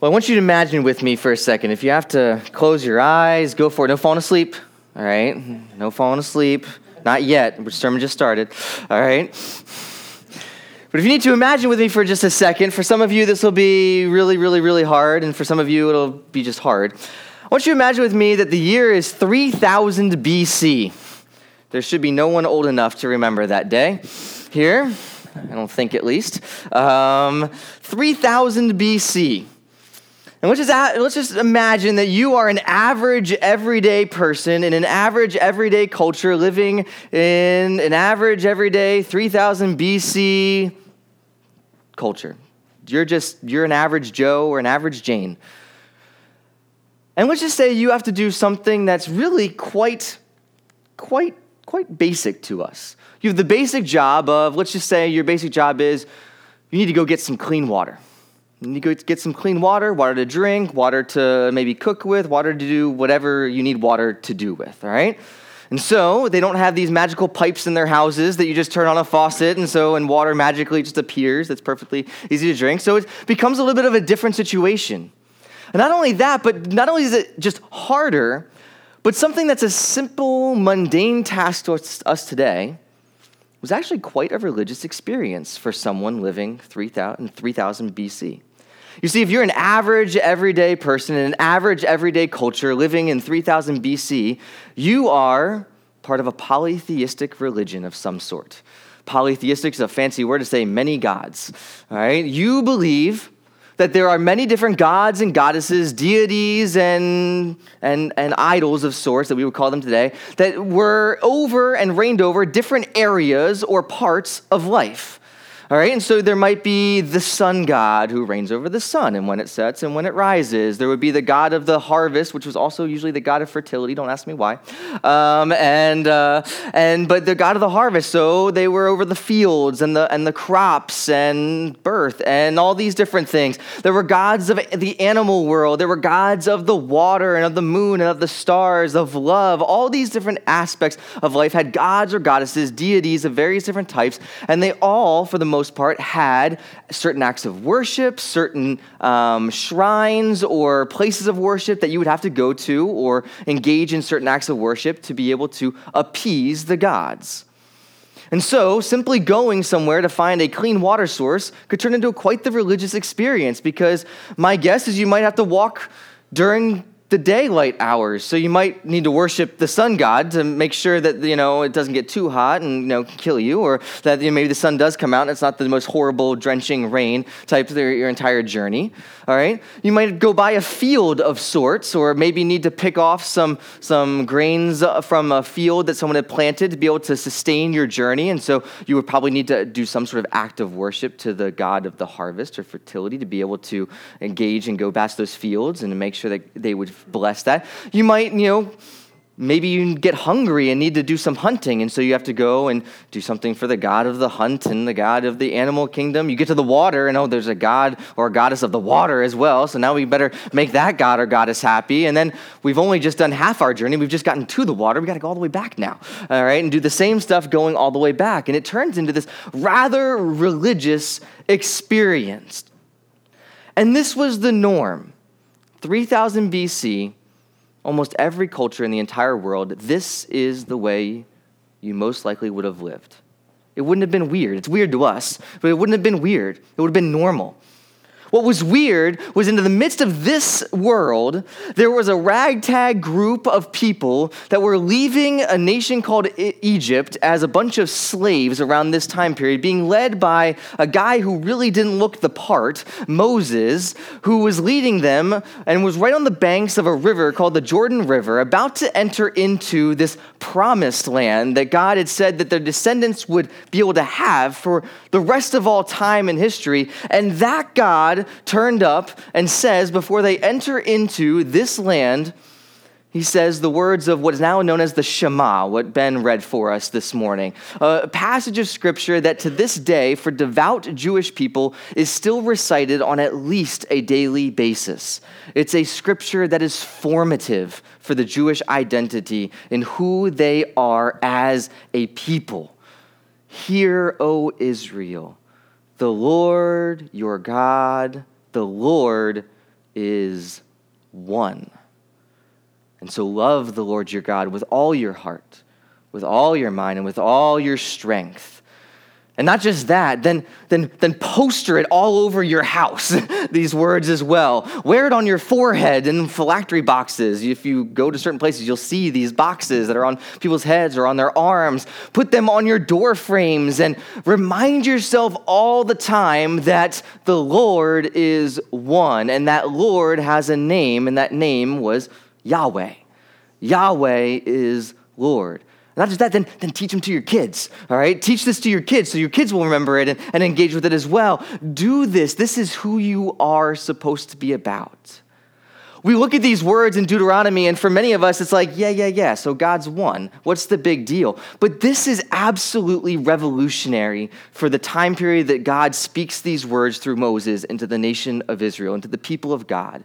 Well, I want you to imagine with me for a second. If you have to close your eyes, go for it. No falling asleep, all right? No falling asleep. Not yet. The sermon just started, all right? But if you need to imagine with me for just a second, for some of you, this will be really, really, really hard, and for some of you, it'll be just hard. I want you to imagine with me that the year is 3000 BC. There should be no one old enough to remember that day here. I don't think, at least. Um, 3000 BC. And let's just, let's just imagine that you are an average everyday person in an average everyday culture living in an average everyday 3000 BC culture. You're just, you're an average Joe or an average Jane. And let's just say you have to do something that's really quite, quite, quite basic to us. You have the basic job of, let's just say your basic job is you need to go get some clean water. You get some clean water, water to drink, water to maybe cook with, water to do whatever you need water to do with, all right? And so they don't have these magical pipes in their houses that you just turn on a faucet and so and water magically just appears. That's perfectly easy to drink. So it becomes a little bit of a different situation. And not only that, but not only is it just harder, but something that's a simple, mundane task to us today was actually quite a religious experience for someone living 3000, 3000 BC. You see, if you're an average everyday person in an average everyday culture living in 3000 BC, you are part of a polytheistic religion of some sort. Polytheistic is a fancy word to say many gods. All right? You believe that there are many different gods and goddesses, deities and, and, and idols of sorts that we would call them today, that were over and reigned over different areas or parts of life. All right, and so there might be the sun god who reigns over the sun and when it sets and when it rises. There would be the god of the harvest, which was also usually the god of fertility. Don't ask me why. Um, and uh, and but the god of the harvest, so they were over the fields and the and the crops and birth and all these different things. There were gods of the animal world. There were gods of the water and of the moon and of the stars, of love. All these different aspects of life had gods or goddesses, deities of various different types, and they all, for the most most part, had certain acts of worship, certain um, shrines or places of worship that you would have to go to or engage in certain acts of worship to be able to appease the gods. And so, simply going somewhere to find a clean water source could turn into quite the religious experience because my guess is you might have to walk during the daylight hours. So you might need to worship the sun god to make sure that you know it doesn't get too hot and you know kill you, or that you know, maybe the sun does come out and it's not the most horrible drenching rain type of your entire journey. All right, you might go by a field of sorts, or maybe need to pick off some some grains uh, from a field that someone had planted to be able to sustain your journey, and so you would probably need to do some sort of act of worship to the god of the harvest or fertility to be able to engage and go past those fields and make sure that they would bless that. You might, you know, maybe you get hungry and need to do some hunting, and so you have to go and do something for the god of the hunt and the god of the animal kingdom. You get to the water, and oh, there's a god or a goddess of the water as well, so now we better make that god or goddess happy. And then we've only just done half our journey, we've just gotten to the water, we got to go all the way back now, all right, and do the same stuff going all the way back. And it turns into this rather religious experience. And this was the norm. 3000 BC, almost every culture in the entire world, this is the way you most likely would have lived. It wouldn't have been weird. It's weird to us, but it wouldn't have been weird. It would have been normal. What was weird was into the midst of this world, there was a ragtag group of people that were leaving a nation called Egypt as a bunch of slaves around this time period, being led by a guy who really didn't look the part, Moses, who was leading them and was right on the banks of a river called the Jordan River, about to enter into this promised land that God had said that their descendants would be able to have for the rest of all time in history. And that God turned up and says, before they enter into this land, he says the words of what is now known as the Shema, what Ben read for us this morning. A passage of scripture that to this day, for devout Jewish people, is still recited on at least a daily basis. It's a scripture that is formative for the Jewish identity in who they are as a people. Hear, O Israel, the Lord your God, the Lord is one. And so love the Lord your God with all your heart, with all your mind, and with all your strength. And not just that, then, then, then poster it all over your house, these words as well. Wear it on your forehead in phylactery boxes. If you go to certain places, you'll see these boxes that are on people's heads or on their arms. Put them on your door frames and remind yourself all the time that the Lord is one and that Lord has a name, and that name was Yahweh. Yahweh is Lord. Not just that, then, then teach them to your kids, all right? Teach this to your kids so your kids will remember it and, and engage with it as well. Do this. This is who you are supposed to be about. We look at these words in Deuteronomy, and for many of us, it's like, yeah, yeah, yeah, so God's one. What's the big deal? But this is absolutely revolutionary for the time period that God speaks these words through Moses into the nation of Israel, into the people of God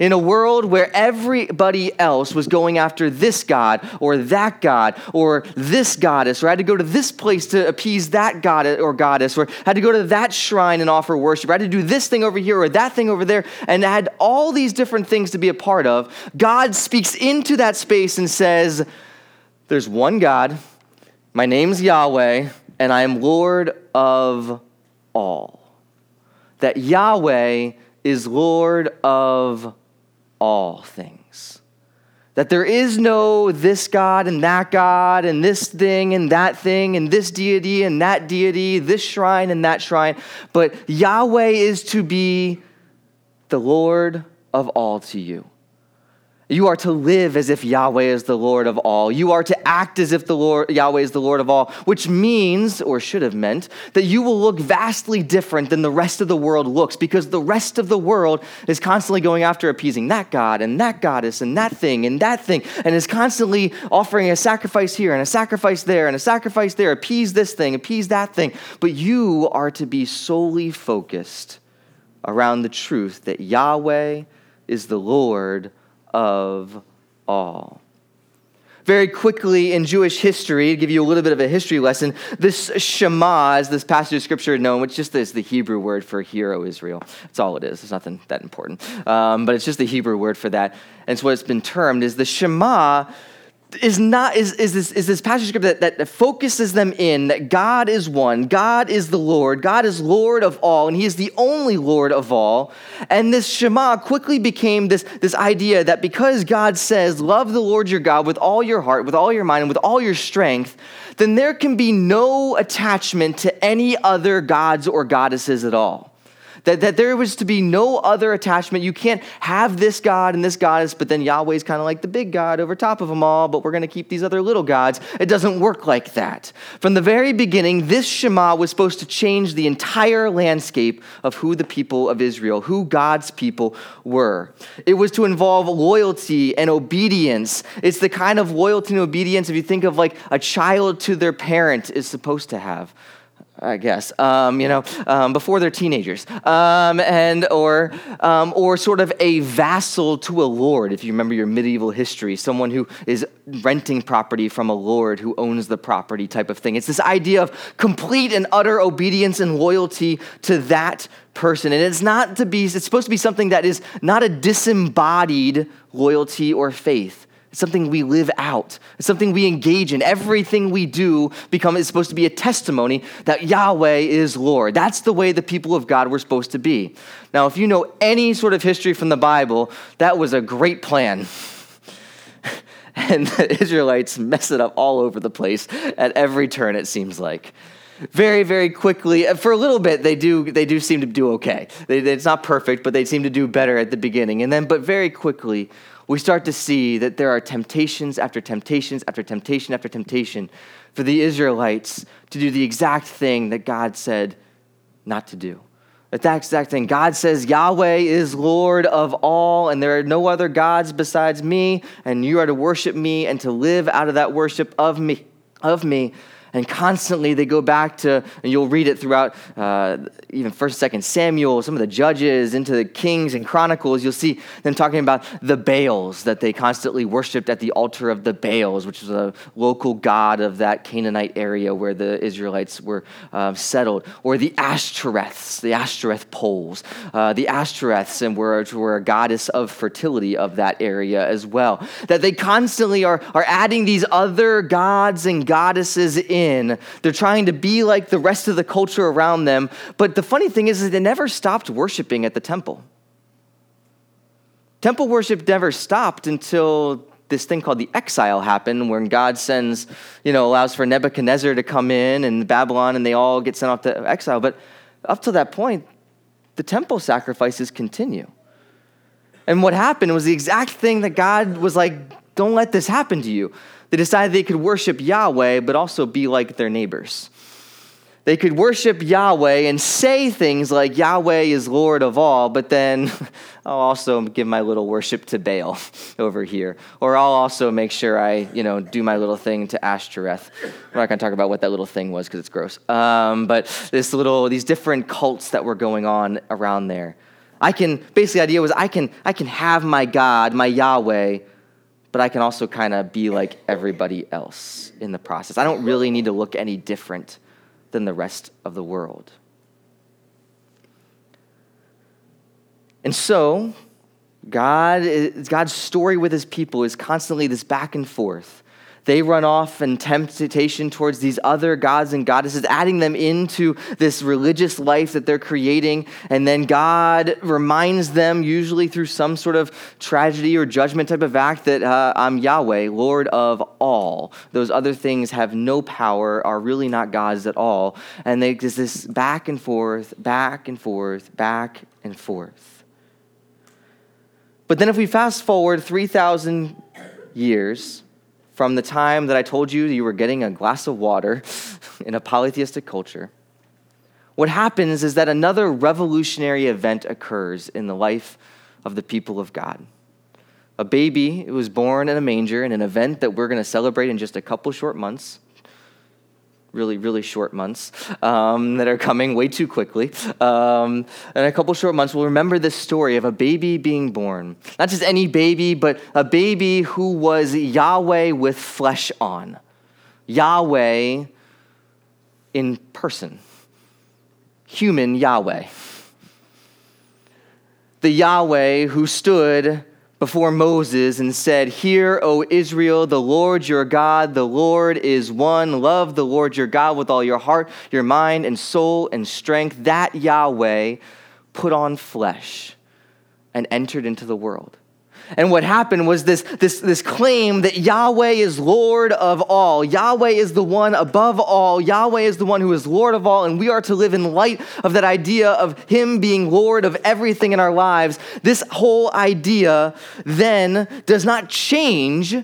in a world where everybody else was going after this God or that God or this goddess, or had to go to this place to appease that god or goddess, or had to go to that shrine and offer worship, or had to do this thing over here or that thing over there, and had all these different things to be a part of, God speaks into that space and says, There's one God, my name's Yahweh, and I am Lord of all. That Yahweh is Lord of all things. That there is no this God and that God and this thing and that thing and this deity and that deity, this shrine and that shrine, but Yahweh is to be the Lord of all to you. You are to live as if Yahweh is the Lord of all. You are to act as if the Lord, Yahweh is the Lord of all, which means, or should have meant, that you will look vastly different than the rest of the world looks because the rest of the world is constantly going after appeasing that God and that goddess and that thing and that thing and is constantly offering a sacrifice here and a sacrifice there and a sacrifice there, appease this thing, appease that thing. But you are to be solely focused around the truth that Yahweh is the Lord of all. Very quickly in Jewish history, to give you a little bit of a history lesson, this Shema, as this passage of scripture known, which just is the Hebrew word for hear O Israel. That's all it is. It's nothing that important. Um, but it's just the Hebrew word for that. And it's what it's been termed is the Shema is not is, is this is this passage of scripture that, that focuses them in that God is one, God is the Lord, God is Lord of all, and He is the only Lord of all. And this Shema quickly became this, this idea that because God says, Love the Lord your God with all your heart, with all your mind, and with all your strength, then there can be no attachment to any other gods or goddesses at all. That, that there was to be no other attachment. You can't have this God and this goddess, but then Yahweh's kind of like the big God over top of them all, but we're going to keep these other little gods. It doesn't work like that. From the very beginning, this Shema was supposed to change the entire landscape of who the people of Israel, who God's people were. It was to involve loyalty and obedience. It's the kind of loyalty and obedience, if you think of like a child to their parent, is supposed to have. I guess, um, you know, um, before they're teenagers, um, and or um, or sort of a vassal to a lord. If you remember your medieval history, someone who is renting property from a lord who owns the property, type of thing. It's this idea of complete and utter obedience and loyalty to that person, and it's not to be. It's supposed to be something that is not a disembodied loyalty or faith it's something we live out. It's something we engage in. Everything we do become is supposed to be a testimony that Yahweh is Lord. That's the way the people of God were supposed to be. Now, if you know any sort of history from the Bible, that was a great plan. and the Israelites mess it up all over the place at every turn, it seems like very very quickly uh, for a little bit they do they do seem to do okay they, it's not perfect but they seem to do better at the beginning and then but very quickly we start to see that there are temptations after temptations after temptation after temptation for the Israelites to do the exact thing that God said not to do. That exact thing. God says, Yahweh is Lord of all, and there are no other gods besides me, and you are to worship me and to live out of that worship of me, of me. And constantly they go back to, and you'll read it throughout uh, even 1st, 2nd Samuel, some of the judges, into the Kings and Chronicles. You'll see them talking about the Baals, that they constantly worshiped at the altar of the Baals, which was a local god of that Canaanite area where the Israelites were uh, settled. Or the Ashtoreths, the Ashtoreth poles. Uh, the Ashtoreths and were, were a goddess of fertility of that area as well. That they constantly are, are adding these other gods and goddesses in in. They're trying to be like the rest of the culture around them. But the funny thing is, is they never stopped worshiping at the temple. Temple worship never stopped until this thing called the exile happened, when God sends, you know, allows for Nebuchadnezzar to come in and Babylon, and they all get sent off to exile. But up to that point, the temple sacrifices continue. And what happened was the exact thing that God was like, don't let this happen to you. They decided they could worship Yahweh, but also be like their neighbors. They could worship Yahweh and say things like, Yahweh is Lord of all, but then I'll also give my little worship to Baal over here. Or I'll also make sure I, you know, do my little thing to Ashtoreth. We're not going to talk about what that little thing was because it's gross. Um, but this little, these different cults that were going on around there. I can, basically, the idea was I can, I can have my God, my Yahweh, but I can also kind of be like everybody else in the process. I don't really need to look any different than the rest of the world. And so, God, God's story with his people is constantly this back and forth they run off in temptation towards these other gods and goddesses, adding them into this religious life that they're creating. And then God reminds them, usually through some sort of tragedy or judgment type of act, that uh, I'm Yahweh, Lord of all. Those other things have no power, are really not gods at all. And they just this back and forth, back and forth, back and forth. But then if we fast forward 3,000 years, from the time that I told you you were getting a glass of water in a polytheistic culture, what happens is that another revolutionary event occurs in the life of the people of God. A baby was born in a manger in an event that we're going to celebrate in just a couple short months really, really short months um, that are coming way too quickly. Um, in a couple short months, we'll remember this story of a baby being born. Not just any baby, but a baby who was Yahweh with flesh on. Yahweh in person. Human Yahweh. The Yahweh who stood before Moses and said, Hear, O Israel, the Lord your God, the Lord is one. Love the Lord your God with all your heart, your mind, and soul and strength. That Yahweh put on flesh and entered into the world. And what happened was this, this, this claim that Yahweh is Lord of all. Yahweh is the one above all. Yahweh is the one who is Lord of all. And we are to live in light of that idea of Him being Lord of everything in our lives. This whole idea then does not change,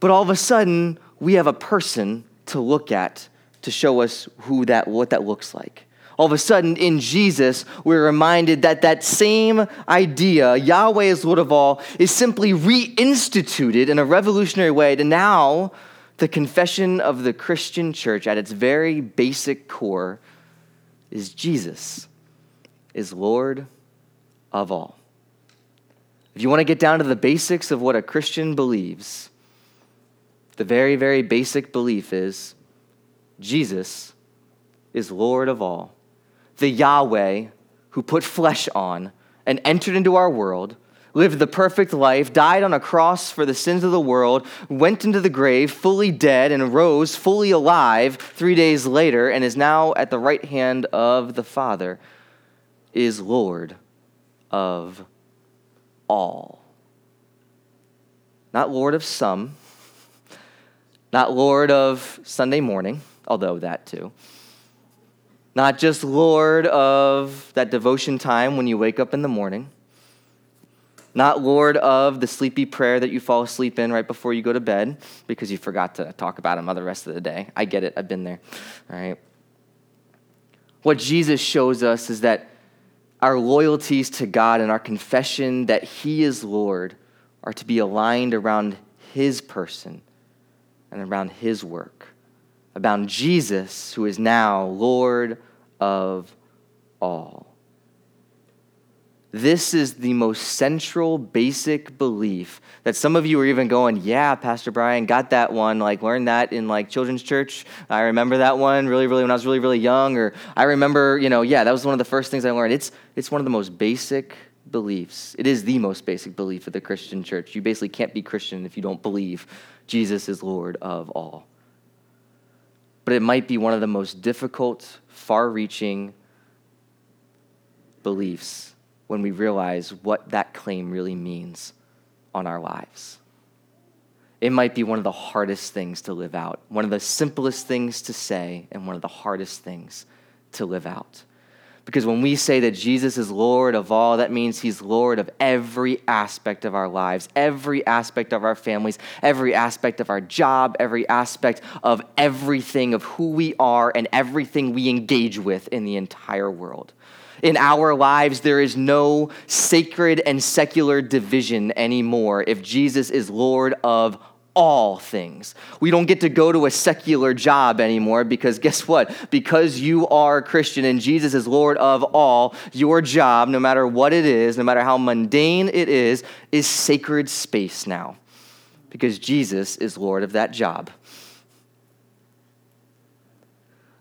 but all of a sudden we have a person to look at to show us who that, what that looks like all of a sudden in Jesus, we're reminded that that same idea, Yahweh is Lord of all, is simply reinstituted in a revolutionary way to now the confession of the Christian church at its very basic core is Jesus is Lord of all. If you want to get down to the basics of what a Christian believes, the very, very basic belief is Jesus is Lord of all the Yahweh who put flesh on and entered into our world, lived the perfect life, died on a cross for the sins of the world, went into the grave fully dead, and rose fully alive three days later, and is now at the right hand of the Father, is Lord of all. Not Lord of some, not Lord of Sunday morning, although that too not just Lord of that devotion time when you wake up in the morning, not Lord of the sleepy prayer that you fall asleep in right before you go to bed because you forgot to talk about him the rest of the day. I get it, I've been there. All right. What Jesus shows us is that our loyalties to God and our confession that He is Lord are to be aligned around His person and around His work about Jesus, who is now Lord of all. This is the most central, basic belief that some of you are even going, Yeah, Pastor Brian, got that one. Like, learned that in like children's church. I remember that one really, really when I was really, really young. Or I remember, you know, yeah, that was one of the first things I learned. It's, it's one of the most basic beliefs. It is the most basic belief of the Christian church. You basically can't be Christian if you don't believe Jesus is Lord of all. But it might be one of the most difficult, far reaching beliefs when we realize what that claim really means on our lives. It might be one of the hardest things to live out, one of the simplest things to say, and one of the hardest things to live out. Because when we say that Jesus is Lord of all, that means He's Lord of every aspect of our lives, every aspect of our families, every aspect of our job, every aspect of everything of who we are and everything we engage with in the entire world. In our lives, there is no sacred and secular division anymore if Jesus is Lord of all things. We don't get to go to a secular job anymore because guess what? Because you are a Christian and Jesus is Lord of all, your job, no matter what it is, no matter how mundane it is, is sacred space now because Jesus is Lord of that job.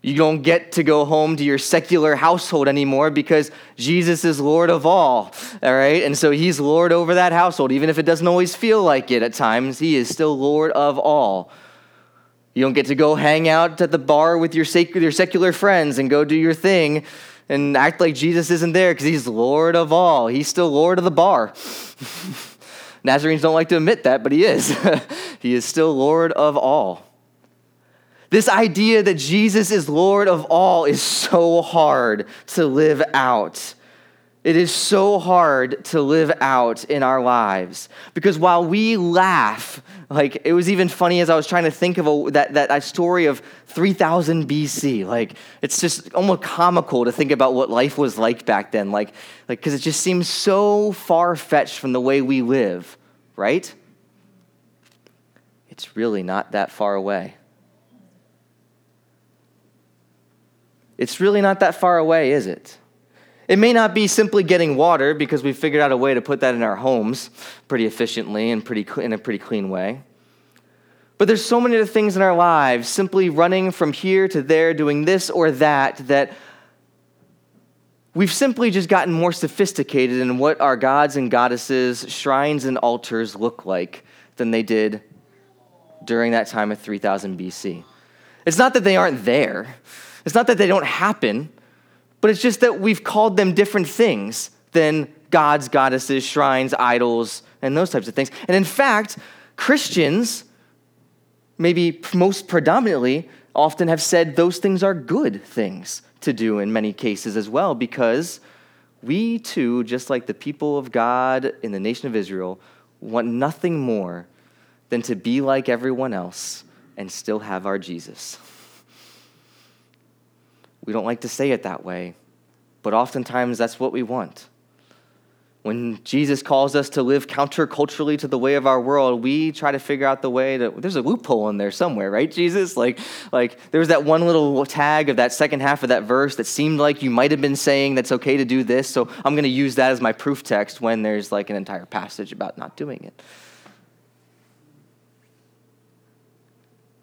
You don't get to go home to your secular household anymore because Jesus is Lord of all. All right? And so he's Lord over that household. Even if it doesn't always feel like it at times, he is still Lord of all. You don't get to go hang out at the bar with your, your secular friends and go do your thing and act like Jesus isn't there because he's Lord of all. He's still Lord of the bar. Nazarenes don't like to admit that, but he is. he is still Lord of all. This idea that Jesus is Lord of all is so hard to live out. It is so hard to live out in our lives because while we laugh, like it was even funny as I was trying to think of a, that, that story of 3000 BC. Like it's just almost comical to think about what life was like back then. Like, like because it just seems so far fetched from the way we live, right? It's really not that far away. It's really not that far away, is it? It may not be simply getting water because we figured out a way to put that in our homes pretty efficiently and pretty, in a pretty clean way. But there's so many other things in our lives, simply running from here to there, doing this or that, that we've simply just gotten more sophisticated in what our gods and goddesses, shrines and altars look like than they did during that time of 3000 BC. It's not that they aren't there. It's not that they don't happen, but it's just that we've called them different things than gods, goddesses, shrines, idols, and those types of things. And in fact, Christians, maybe most predominantly, often have said those things are good things to do in many cases as well, because we too, just like the people of God in the nation of Israel, want nothing more than to be like everyone else and still have our Jesus. We don't like to say it that way, but oftentimes that's what we want. When Jesus calls us to live counterculturally to the way of our world, we try to figure out the way to. There's a loophole in there somewhere, right, Jesus? Like, like there was that one little tag of that second half of that verse that seemed like you might have been saying that's okay to do this, so I'm going to use that as my proof text when there's like an entire passage about not doing it.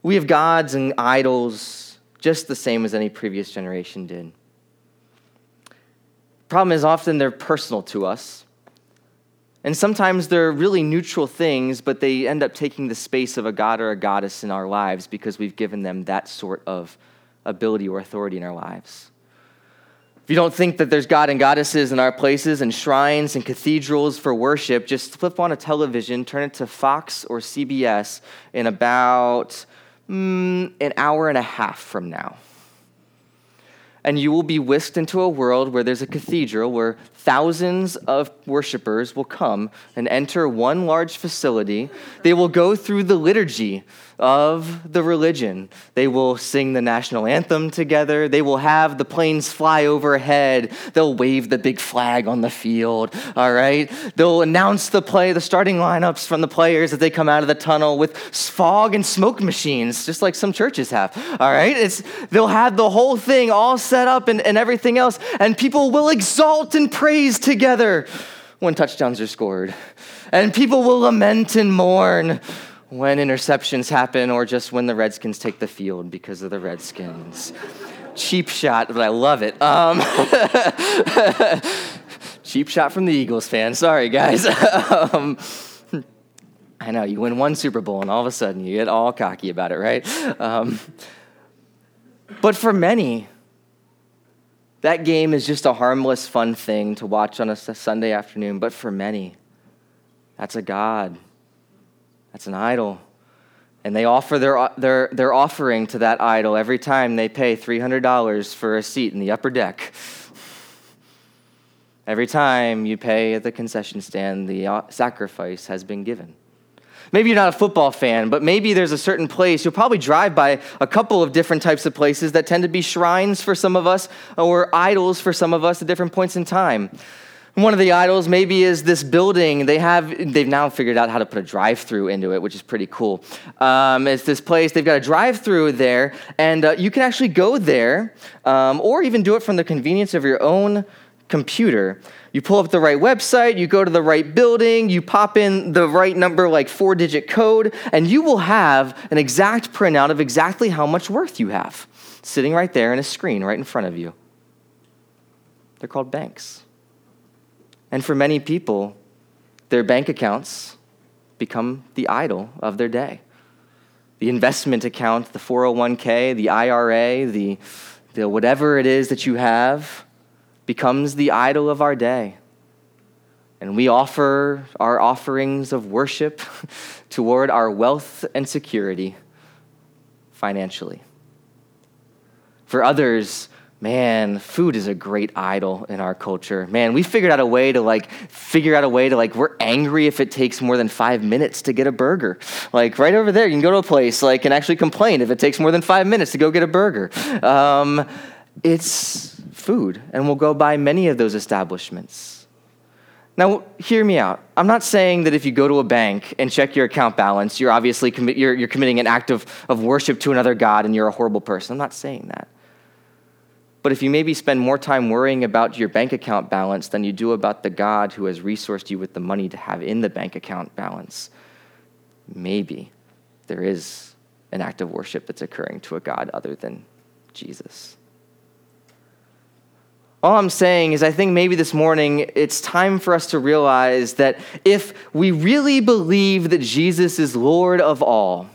We have gods and idols just the same as any previous generation did. Problem is, often they're personal to us. And sometimes they're really neutral things, but they end up taking the space of a god or a goddess in our lives because we've given them that sort of ability or authority in our lives. If you don't think that there's God and goddesses in our places and shrines and cathedrals for worship, just flip on a television, turn it to Fox or CBS in about mm, an hour and a half from now. And you will be whisked into a world where there's a cathedral where thousands of worshipers will come and enter one large facility. They will go through the liturgy of the religion. They will sing the national anthem together. They will have the planes fly overhead. They'll wave the big flag on the field, all right? They'll announce the play, the starting lineups from the players as they come out of the tunnel with fog and smoke machines, just like some churches have, all right? It's, they'll have the whole thing all set up and, and everything else, and people will exalt and praise together when touchdowns are scored. And people will lament and mourn when interceptions happen or just when the Redskins take the field because of the Redskins. Cheap shot, but I love it. Um, cheap shot from the Eagles fan. Sorry, guys. um, I know, you win one Super Bowl and all of a sudden you get all cocky about it, right? Um, but for many, that game is just a harmless, fun thing to watch on a Sunday afternoon. But for many, that's a God that's an idol. And they offer their, their, their offering to that idol every time they pay $300 for a seat in the upper deck. Every time you pay at the concession stand, the uh, sacrifice has been given. Maybe you're not a football fan, but maybe there's a certain place. You'll probably drive by a couple of different types of places that tend to be shrines for some of us or idols for some of us at different points in time. One of the idols maybe is this building. They have they've now figured out how to put a drive-through into it, which is pretty cool. Um, it's this place. They've got a drive-through there, and uh, you can actually go there, um, or even do it from the convenience of your own computer. You pull up the right website, you go to the right building, you pop in the right number, like four digit code, and you will have an exact printout of exactly how much worth you have sitting right there in a screen right in front of you. They're called banks. And for many people, their bank accounts become the idol of their day. The investment account, the 401k, the IRA, the, the whatever it is that you have becomes the idol of our day. And we offer our offerings of worship toward our wealth and security financially. For others, man, food is a great idol in our culture. Man, we figured out a way to like figure out a way to like we're angry if it takes more than five minutes to get a burger. Like right over there, you can go to a place like and actually complain if it takes more than five minutes to go get a burger. Um, it's food, and we'll go by many of those establishments. Now, hear me out. I'm not saying that if you go to a bank and check your account balance, you're obviously commi- you're, you're committing an act of, of worship to another God and you're a horrible person. I'm not saying that. But if you maybe spend more time worrying about your bank account balance than you do about the God who has resourced you with the money to have in the bank account balance, maybe there is an act of worship that's occurring to a God other than Jesus. All I'm saying is, I think maybe this morning it's time for us to realize that if we really believe that Jesus is Lord of all,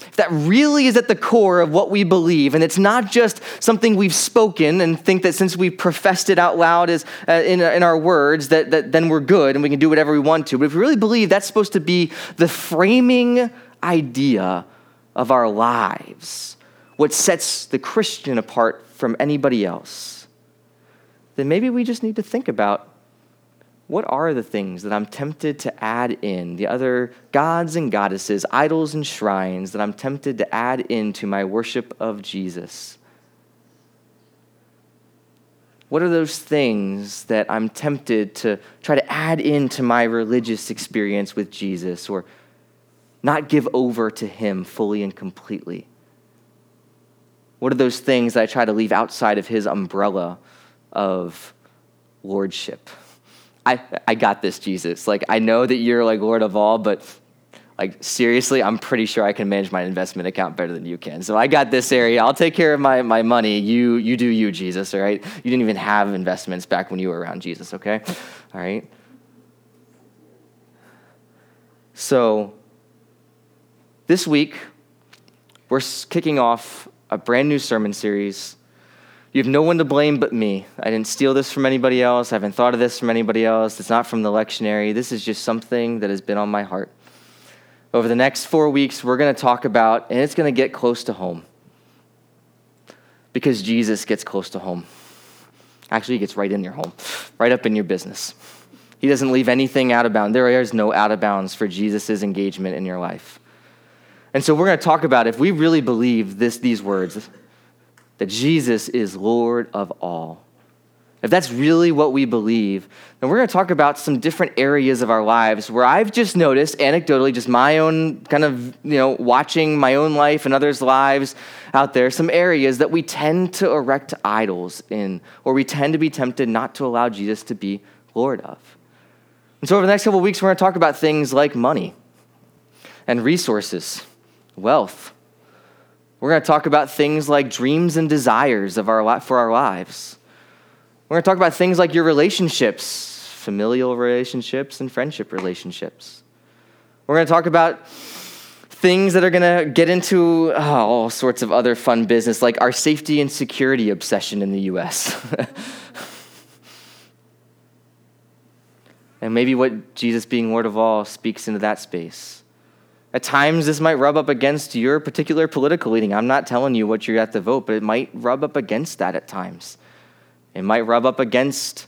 if that really is at the core of what we believe, and it's not just something we've spoken and think that since we've professed it out loud as, uh, in, in our words, that, that then we're good and we can do whatever we want to. But if we really believe that's supposed to be the framing idea of our lives, what sets the Christian apart from anybody else, then maybe we just need to think about what are the things that I'm tempted to add in, the other gods and goddesses, idols and shrines that I'm tempted to add into my worship of Jesus? What are those things that I'm tempted to try to add into my religious experience with Jesus or not give over to Him fully and completely? What are those things that I try to leave outside of His umbrella of lordship? I, I got this, Jesus. Like, I know that you're like Lord of all, but like, seriously, I'm pretty sure I can manage my investment account better than you can. So I got this area. I'll take care of my, my money. You, you do you, Jesus, all right? You didn't even have investments back when you were around Jesus, okay? All right? So, this week, we're kicking off a brand new sermon series you have no one to blame but me. I didn't steal this from anybody else. I haven't thought of this from anybody else. It's not from the lectionary. This is just something that has been on my heart. Over the next four weeks, we're going to talk about, and it's going to get close to home because Jesus gets close to home. Actually, he gets right in your home, right up in your business. He doesn't leave anything out of bounds. There is no out of bounds for Jesus' engagement in your life. And so we're going to talk about if we really believe this, these words, that Jesus is Lord of all. If that's really what we believe, then we're going to talk about some different areas of our lives where I've just noticed, anecdotally, just my own kind of, you know, watching my own life and others' lives out there, some areas that we tend to erect idols in, or we tend to be tempted not to allow Jesus to be Lord of. And so over the next couple of weeks, we're going to talk about things like money and resources, wealth. We're going to talk about things like dreams and desires of our, for our lives. We're going to talk about things like your relationships, familial relationships, and friendship relationships. We're going to talk about things that are going to get into oh, all sorts of other fun business, like our safety and security obsession in the US. and maybe what Jesus being Lord of all speaks into that space. At times, this might rub up against your particular political leaning. I'm not telling you what you're at to vote, but it might rub up against that at times. It might rub up against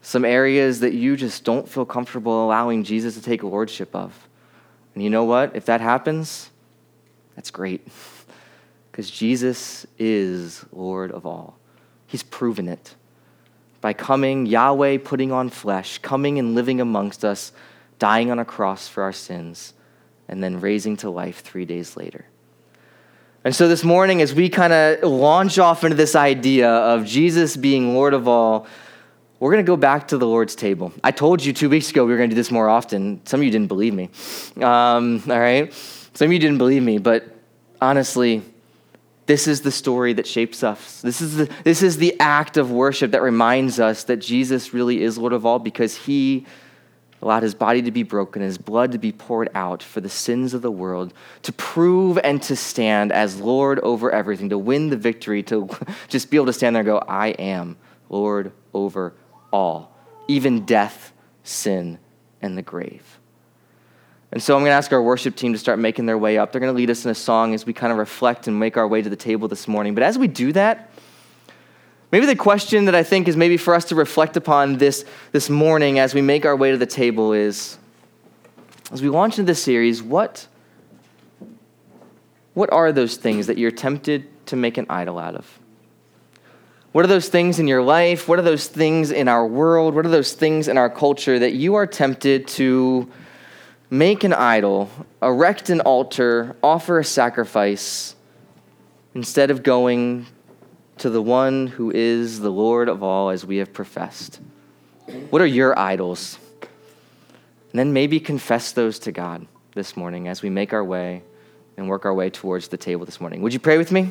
some areas that you just don't feel comfortable allowing Jesus to take lordship of. And you know what? If that happens, that's great. Because Jesus is Lord of all. He's proven it by coming, Yahweh putting on flesh, coming and living amongst us, dying on a cross for our sins, and then raising to life three days later. And so this morning, as we kind of launch off into this idea of Jesus being Lord of all, we're going to go back to the Lord's table. I told you two weeks ago we were going to do this more often. Some of you didn't believe me. Um, all right? Some of you didn't believe me, but honestly, this is the story that shapes us. This is, the, this is the act of worship that reminds us that Jesus really is Lord of all because he allowed his body to be broken, his blood to be poured out for the sins of the world, to prove and to stand as Lord over everything, to win the victory, to just be able to stand there and go, I am Lord over all, even death, sin, and the grave. And so I'm going to ask our worship team to start making their way up. They're going to lead us in a song as we kind of reflect and make our way to the table this morning. But as we do that, Maybe the question that I think is maybe for us to reflect upon this, this morning as we make our way to the table is as we launch into this series, what, what are those things that you're tempted to make an idol out of? What are those things in your life? What are those things in our world? What are those things in our culture that you are tempted to make an idol, erect an altar, offer a sacrifice, instead of going to the one who is the Lord of all, as we have professed? What are your idols? And then maybe confess those to God this morning as we make our way and work our way towards the table this morning. Would you pray with me?